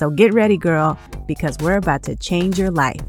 So get ready, girl, because we're about to change your life.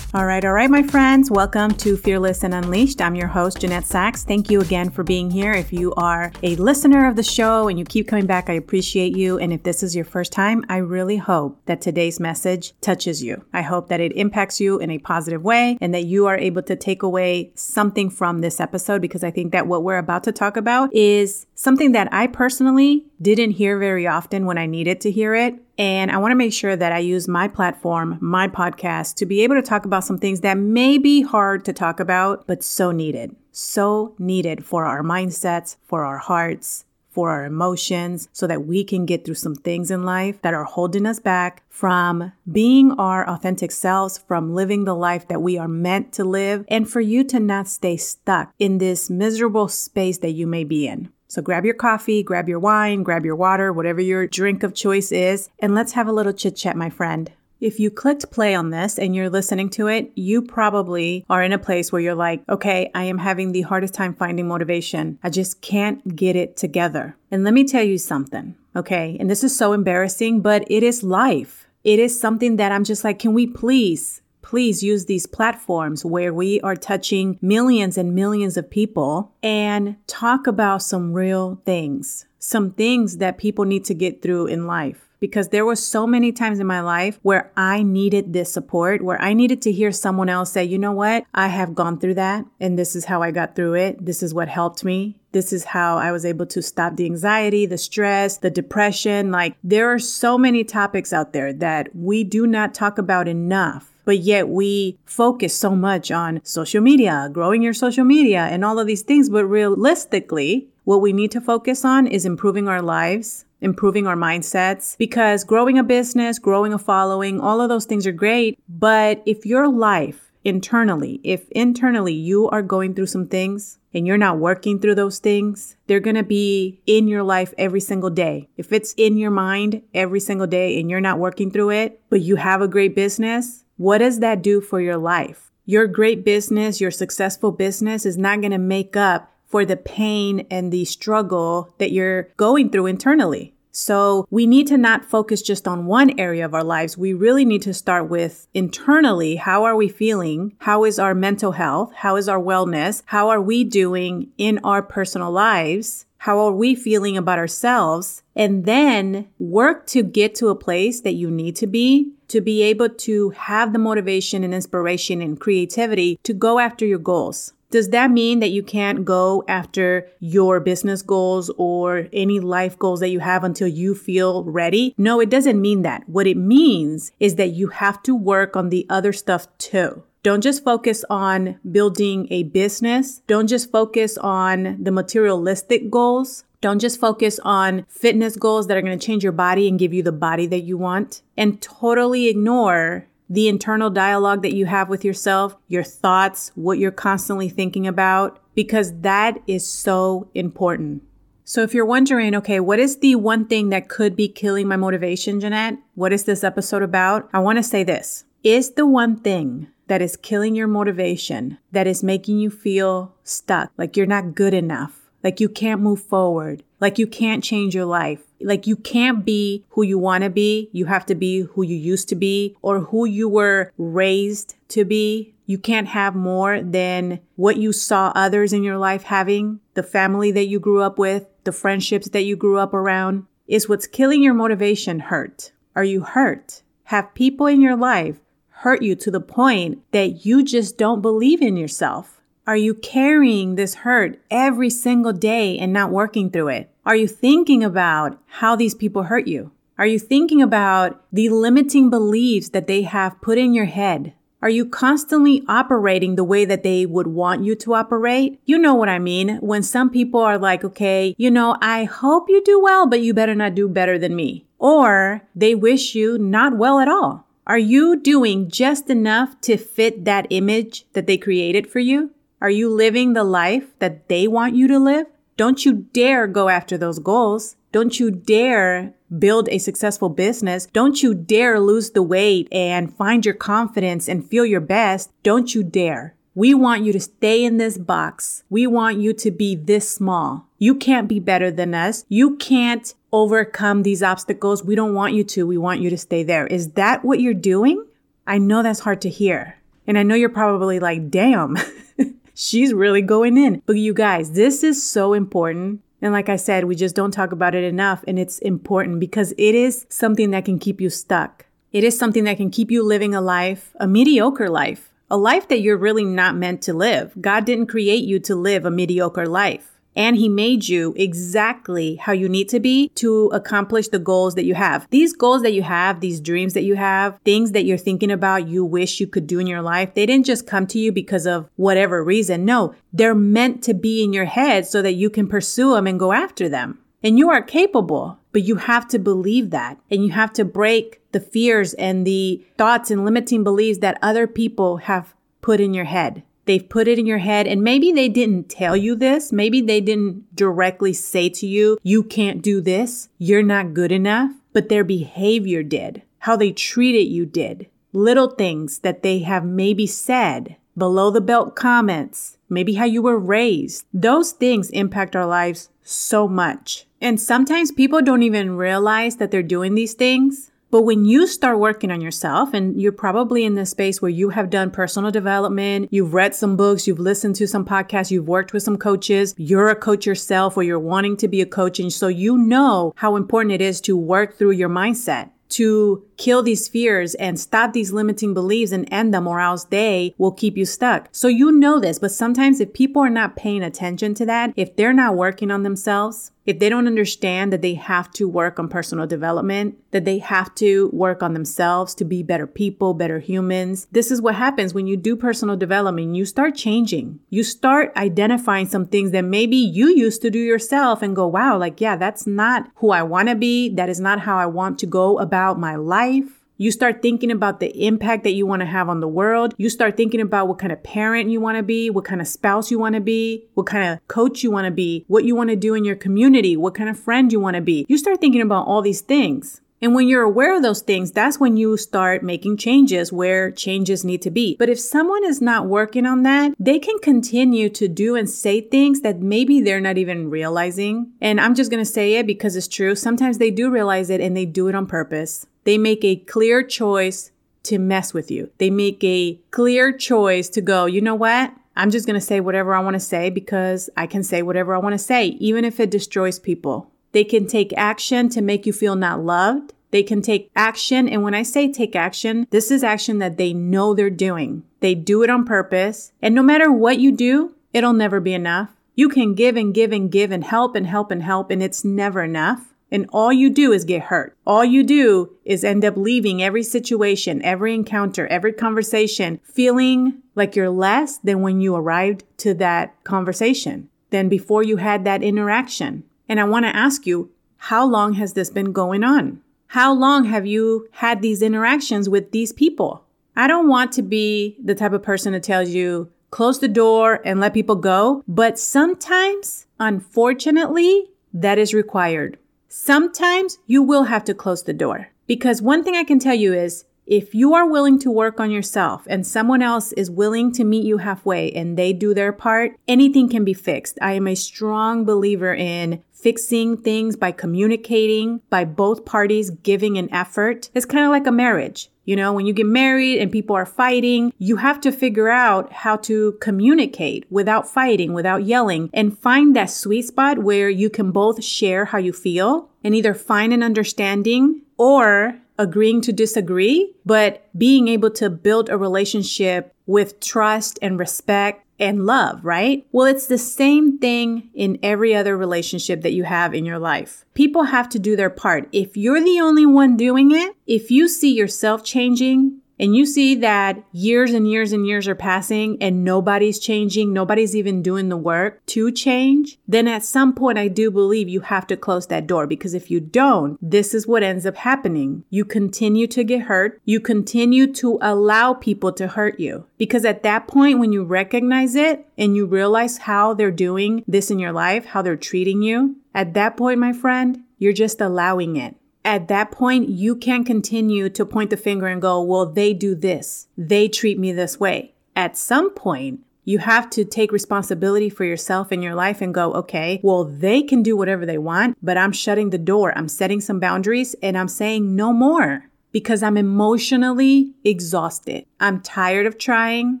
All right, all right, my friends. Welcome to Fearless and Unleashed. I'm your host, Jeanette Sachs. Thank you again for being here. If you are a listener of the show and you keep coming back, I appreciate you. And if this is your first time, I really hope that today's message touches you. I hope that it impacts you in a positive way and that you are able to take away something from this episode because I think that what we're about to talk about is something that I personally didn't hear very often when I needed to hear it. And I want to make sure that I use my platform, my podcast, to be able to talk about some things that may be hard to talk about, but so needed. So needed for our mindsets, for our hearts, for our emotions, so that we can get through some things in life that are holding us back from being our authentic selves, from living the life that we are meant to live, and for you to not stay stuck in this miserable space that you may be in. So grab your coffee, grab your wine, grab your water, whatever your drink of choice is, and let's have a little chit chat, my friend. If you clicked play on this and you're listening to it, you probably are in a place where you're like, okay, I am having the hardest time finding motivation. I just can't get it together. And let me tell you something, okay? And this is so embarrassing, but it is life. It is something that I'm just like, can we please please use these platforms where we are touching millions and millions of people and talk about some real things, some things that people need to get through in life because there were so many times in my life where I needed this support, where I needed to hear someone else say, you know what? I have gone through that and this is how I got through it. This is what helped me. This is how I was able to stop the anxiety, the stress, the depression. Like there are so many topics out there that we do not talk about enough but yet we focus so much on social media, growing your social media, and all of these things. But realistically, what we need to focus on is improving our lives, improving our mindsets, because growing a business, growing a following, all of those things are great. But if your life internally, if internally you are going through some things, and you're not working through those things, they're going to be in your life every single day. If it's in your mind every single day and you're not working through it, but you have a great business, what does that do for your life? Your great business, your successful business is not going to make up for the pain and the struggle that you're going through internally. So we need to not focus just on one area of our lives. We really need to start with internally. How are we feeling? How is our mental health? How is our wellness? How are we doing in our personal lives? How are we feeling about ourselves? And then work to get to a place that you need to be to be able to have the motivation and inspiration and creativity to go after your goals. Does that mean that you can't go after your business goals or any life goals that you have until you feel ready? No, it doesn't mean that. What it means is that you have to work on the other stuff too. Don't just focus on building a business. Don't just focus on the materialistic goals. Don't just focus on fitness goals that are going to change your body and give you the body that you want and totally ignore the internal dialogue that you have with yourself, your thoughts, what you're constantly thinking about, because that is so important. So if you're wondering, okay, what is the one thing that could be killing my motivation, Jeanette? What is this episode about? I want to say this. Is the one thing that is killing your motivation, that is making you feel stuck, like you're not good enough, like you can't move forward. Like you can't change your life. Like you can't be who you want to be. You have to be who you used to be or who you were raised to be. You can't have more than what you saw others in your life having, the family that you grew up with, the friendships that you grew up around. Is what's killing your motivation hurt? Are you hurt? Have people in your life hurt you to the point that you just don't believe in yourself? Are you carrying this hurt every single day and not working through it? Are you thinking about how these people hurt you? Are you thinking about the limiting beliefs that they have put in your head? Are you constantly operating the way that they would want you to operate? You know what I mean. When some people are like, okay, you know, I hope you do well, but you better not do better than me. or they wish you not well at all. Are you doing just enough to fit that image that they created for you? Are you living the life that they want you to live? Don't you dare go after those goals. Don't you dare build a successful business. Don't you dare lose the weight and find your confidence and feel your best. Don't you dare. We want you to stay in this box. We want you to be this small. You can't be better than us. You can't overcome these obstacles. We don't want you to. We want you to stay there. Is that what you're doing? I know that's hard to hear. And I know you're probably like, damn, she's really going in. But you guys, this is so important. And like I said, we just don't talk about it enough. And it's important because it is something that can keep you stuck. It is something that can keep you living a life, a mediocre life, a life that you're really not meant to live. God didn't create you to live a mediocre life and he made you exactly how you need to be to accomplish the goals that you have. These goals that you have, these dreams that you have, things that you're thinking about, you wish you could do in your life, they didn't just come to you because of whatever reason. No, they're meant to be in your head so that you can pursue them and go after them. And you are capable, but you have to believe that and you have to break the fears and the thoughts and limiting beliefs that other people have put in your head. They've put it in your head and maybe they didn't tell you this. Maybe they didn't directly say to you, you can't do this. You're not good enough, but their behavior did. How they treated you did. Little things that they have maybe said, below the belt comments, maybe how you were raised. Those things impact our lives so much. And sometimes people don't even realize that they're doing these things but when you start working on yourself, and you're probably in this space where you have done personal development, you've read some books, you've listened to some podcasts, you've worked with some coaches, you're a coach yourself, or you're wanting to be a coach. And so you know how important it is to work through your mindset to kill these fears and stop these limiting beliefs and end them, or else they will keep you stuck. So you know this, but sometimes if people are not paying attention to that, if they're not working on themselves, if they don't understand that they have to work on personal development, that they have to work on themselves to be better people, better humans, this is what happens when you do personal development. You start changing. You start identifying some things that maybe you used to do yourself and go, wow, like, yeah, that's not who I want to be. That is not how I want to go about my life. You start thinking about the impact that you want to have on the world. You start thinking about what kind of parent you want to be, what kind of spouse you want to be, what kind of coach you want to be, what you want to do in your community, what kind of friend you want to be. You start thinking about all these things. And when you're aware of those things, that's when you start making changes where changes need to be. But if someone is not working on that, they can continue to do and say things that maybe they're not even realizing. And I'm just going to say it because it's true. Sometimes they do realize it and they do it on purpose. They make a clear choice to mess with you. They make a clear choice to go, you know what? I'm just going to say whatever I want to say because I can say whatever I want to say, even if it destroys people. They can take action to make you feel not loved. They can take action. And when I say take action, this is action that they know they're doing. They do it on purpose. And no matter what you do, it'll never be enough. You can give and give and give and help and help and help, and it's never enough. And all you do is get hurt. All you do is end up leaving every situation, every encounter, every conversation feeling like you're less than when you arrived to that conversation, than before you had that interaction. And I want to ask you, how long has this been going on? How long have you had these interactions with these people? I don't want to be the type of person that tells you, close the door and let people go. But sometimes, unfortunately, that is required. Sometimes you will have to close the door because one thing I can tell you is if you are willing to work on yourself and someone else is willing to meet you halfway and they do their part, anything can be fixed. I am a strong believer in fixing things by communicating, by both parties giving an effort. It's kind of like a marriage. You know, when you get married and people are fighting, you have to figure out how to communicate without fighting, without yelling, and find that sweet spot where you can both share how you feel and either find an understanding or agreeing to disagree, but being able to build a relationship with trust and respect and love, right? Well, it's the same thing in every other relationship that you have in your life. People have to do their part. If you're the only one doing it, if you see yourself changing, and you see that years and years and years are passing and nobody's changing, nobody's even doing the work to change, then at some point I do believe you have to close that door because if you don't, this is what ends up happening. You continue to get hurt. You continue to allow people to hurt you because at that point, when you recognize it and you realize how they're doing this in your life, how they're treating you, at that point, my friend, you're just allowing it at that point, you can't continue to point the finger and go, well, they do this. They treat me this way. At some point, you have to take responsibility for yourself and your life and go, okay, well, they can do whatever they want, but I'm shutting the door. I'm setting some boundaries and I'm saying no more because I'm emotionally exhausted. I'm tired of trying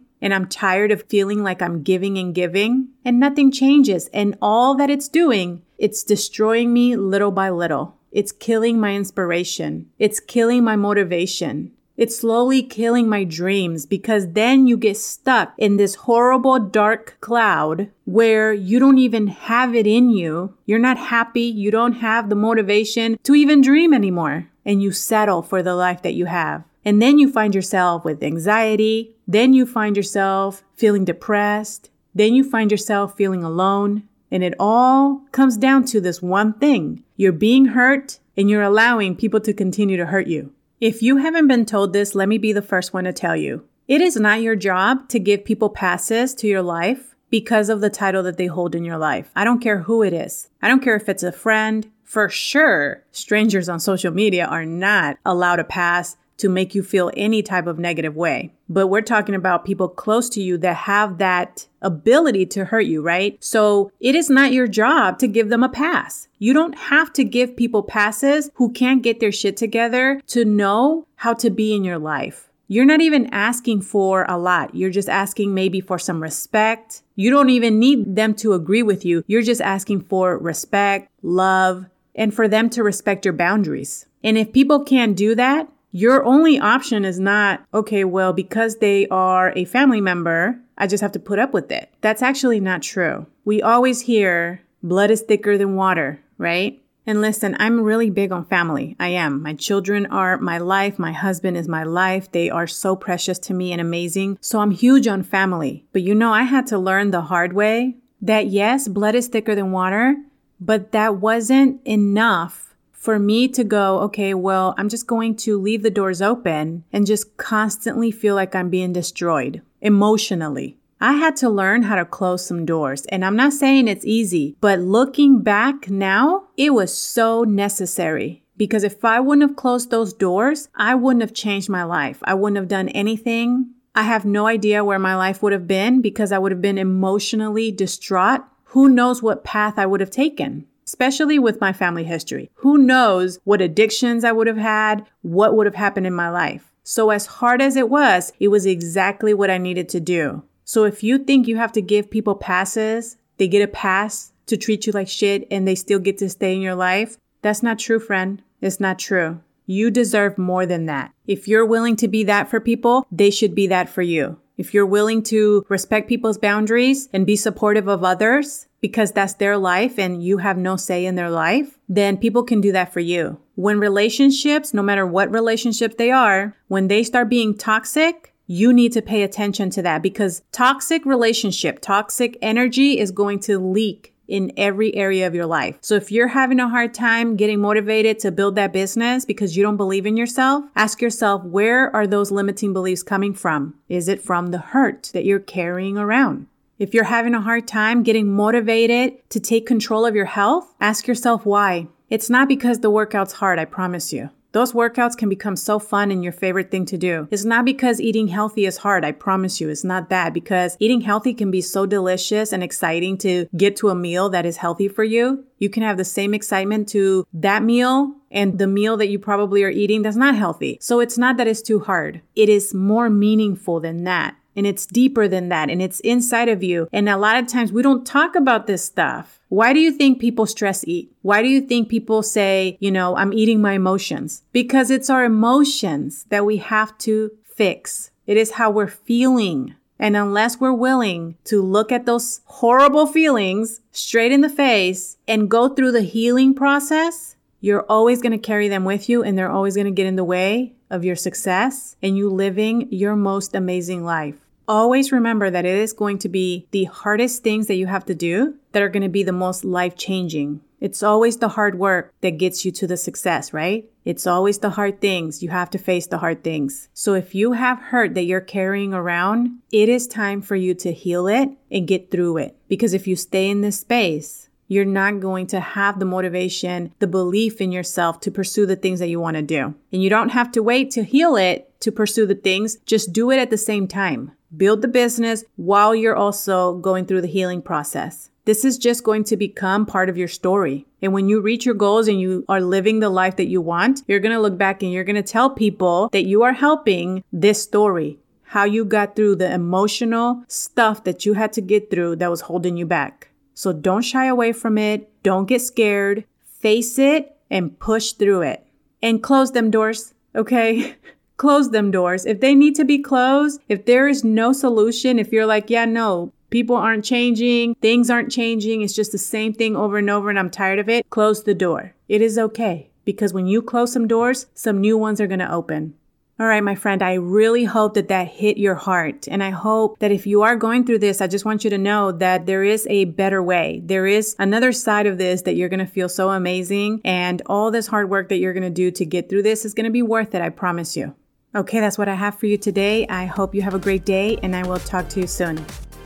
and I'm tired of feeling like I'm giving and giving and nothing changes. And all that it's doing, it's destroying me little by little. It's killing my inspiration. It's killing my motivation. It's slowly killing my dreams because then you get stuck in this horrible dark cloud where you don't even have it in you. You're not happy. You don't have the motivation to even dream anymore. And you settle for the life that you have. And then you find yourself with anxiety. Then you find yourself feeling depressed. Then you find yourself feeling alone. And it all comes down to this one thing. You're being hurt and you're allowing people to continue to hurt you. If you haven't been told this, let me be the first one to tell you. It is not your job to give people passes to your life because of the title that they hold in your life. I don't care who it is. I don't care if it's a friend. For sure, strangers on social media are not allowed a pass to make you feel any type of negative way. But we're talking about people close to you that have that ability to hurt you, right? So it is not your job to give them a pass. You don't have to give people passes who can't get their shit together to know how to be in your life. You're not even asking for a lot. You're just asking maybe for some respect. You don't even need them to agree with you. You're just asking for respect, love, and for them to respect your boundaries. And if people can't do that, your only option is not, okay, well, because they are a family member, I just have to put up with it. That's actually not true. We always hear blood is thicker than water, right? And listen, I'm really big on family. I am. My children are my life. My husband is my life. They are so precious to me and amazing. So I'm huge on family. But you know, I had to learn the hard way that yes, blood is thicker than water, but that wasn't enough for me to go, okay, well, I'm just going to leave the doors open and just constantly feel like I'm being destroyed emotionally. I had to learn how to close some doors. And I'm not saying it's easy, but looking back now, it was so necessary. Because if I wouldn't have closed those doors, I wouldn't have changed my life. I wouldn't have done anything. I have no idea where my life would have been because I would have been emotionally distraught. Who knows what path I would have taken? Especially with my family history. Who knows what addictions I would have had, what would have happened in my life. So, as hard as it was, it was exactly what I needed to do. So, if you think you have to give people passes, they get a pass to treat you like shit and they still get to stay in your life, that's not true, friend. It's not true. You deserve more than that. If you're willing to be that for people, they should be that for you. If you're willing to respect people's boundaries and be supportive of others because that's their life and you have no say in their life, then people can do that for you. When relationships, no matter what relationship they are, when they start being toxic, you need to pay attention to that because toxic relationship, toxic energy is going to leak in every area of your life. So if you're having a hard time getting motivated to build that business because you don't believe in yourself, ask yourself, where are those limiting beliefs coming from? Is it from the hurt that you're carrying around? If you're having a hard time getting motivated to take control of your health, ask yourself why. It's not because the workout's hard, I promise you. Those workouts can become so fun and your favorite thing to do. It's not because eating healthy is hard. I promise you, it's not that because eating healthy can be so delicious and exciting to get to a meal that is healthy for you. You can have the same excitement to that meal and the meal that you probably are eating that's not healthy. So it's not that it's too hard. It is more meaningful than that. And it's deeper than that. And it's inside of you. And a lot of times we don't talk about this stuff. Why do you think people stress eat? Why do you think people say, you know, I'm eating my emotions? Because it's our emotions that we have to fix. It is how we're feeling. And unless we're willing to look at those horrible feelings straight in the face and go through the healing process, you're always going to carry them with you and they're always going to get in the way of your success and you living your most amazing life. Always remember that it is going to be the hardest things that you have to do that are going to be the most life changing. It's always the hard work that gets you to the success, right? It's always the hard things. You have to face the hard things. So if you have hurt that you're carrying around, it is time for you to heal it and get through it. Because if you stay in this space, you're not going to have the motivation, the belief in yourself to pursue the things that you want to do. And you don't have to wait to heal it to pursue the things. Just do it at the same time. Build the business while you're also going through the healing process. This is just going to become part of your story. And when you reach your goals and you are living the life that you want, you're going to look back and you're going to tell people that you are helping this story. How you got through the emotional stuff that you had to get through that was holding you back. So don't shy away from it. Don't get scared. Face it and push through it. And close them doors, okay? close them doors. If they need to be closed, if there is no solution, if you're like, yeah, no, People aren't changing, things aren't changing, it's just the same thing over and over, and I'm tired of it. Close the door. It is okay because when you close some doors, some new ones are to open. All right, my friend, I really hope that that hit your heart. And I hope that if you are going through this, I just want you to know that there is a better way. There is another side of this that you're going to feel so amazing. And all this hard work that you're going to do to get through this is going to be worth it. I promise you. Okay, that's what I have for you today. I hope you have a great day and I will talk to you soon.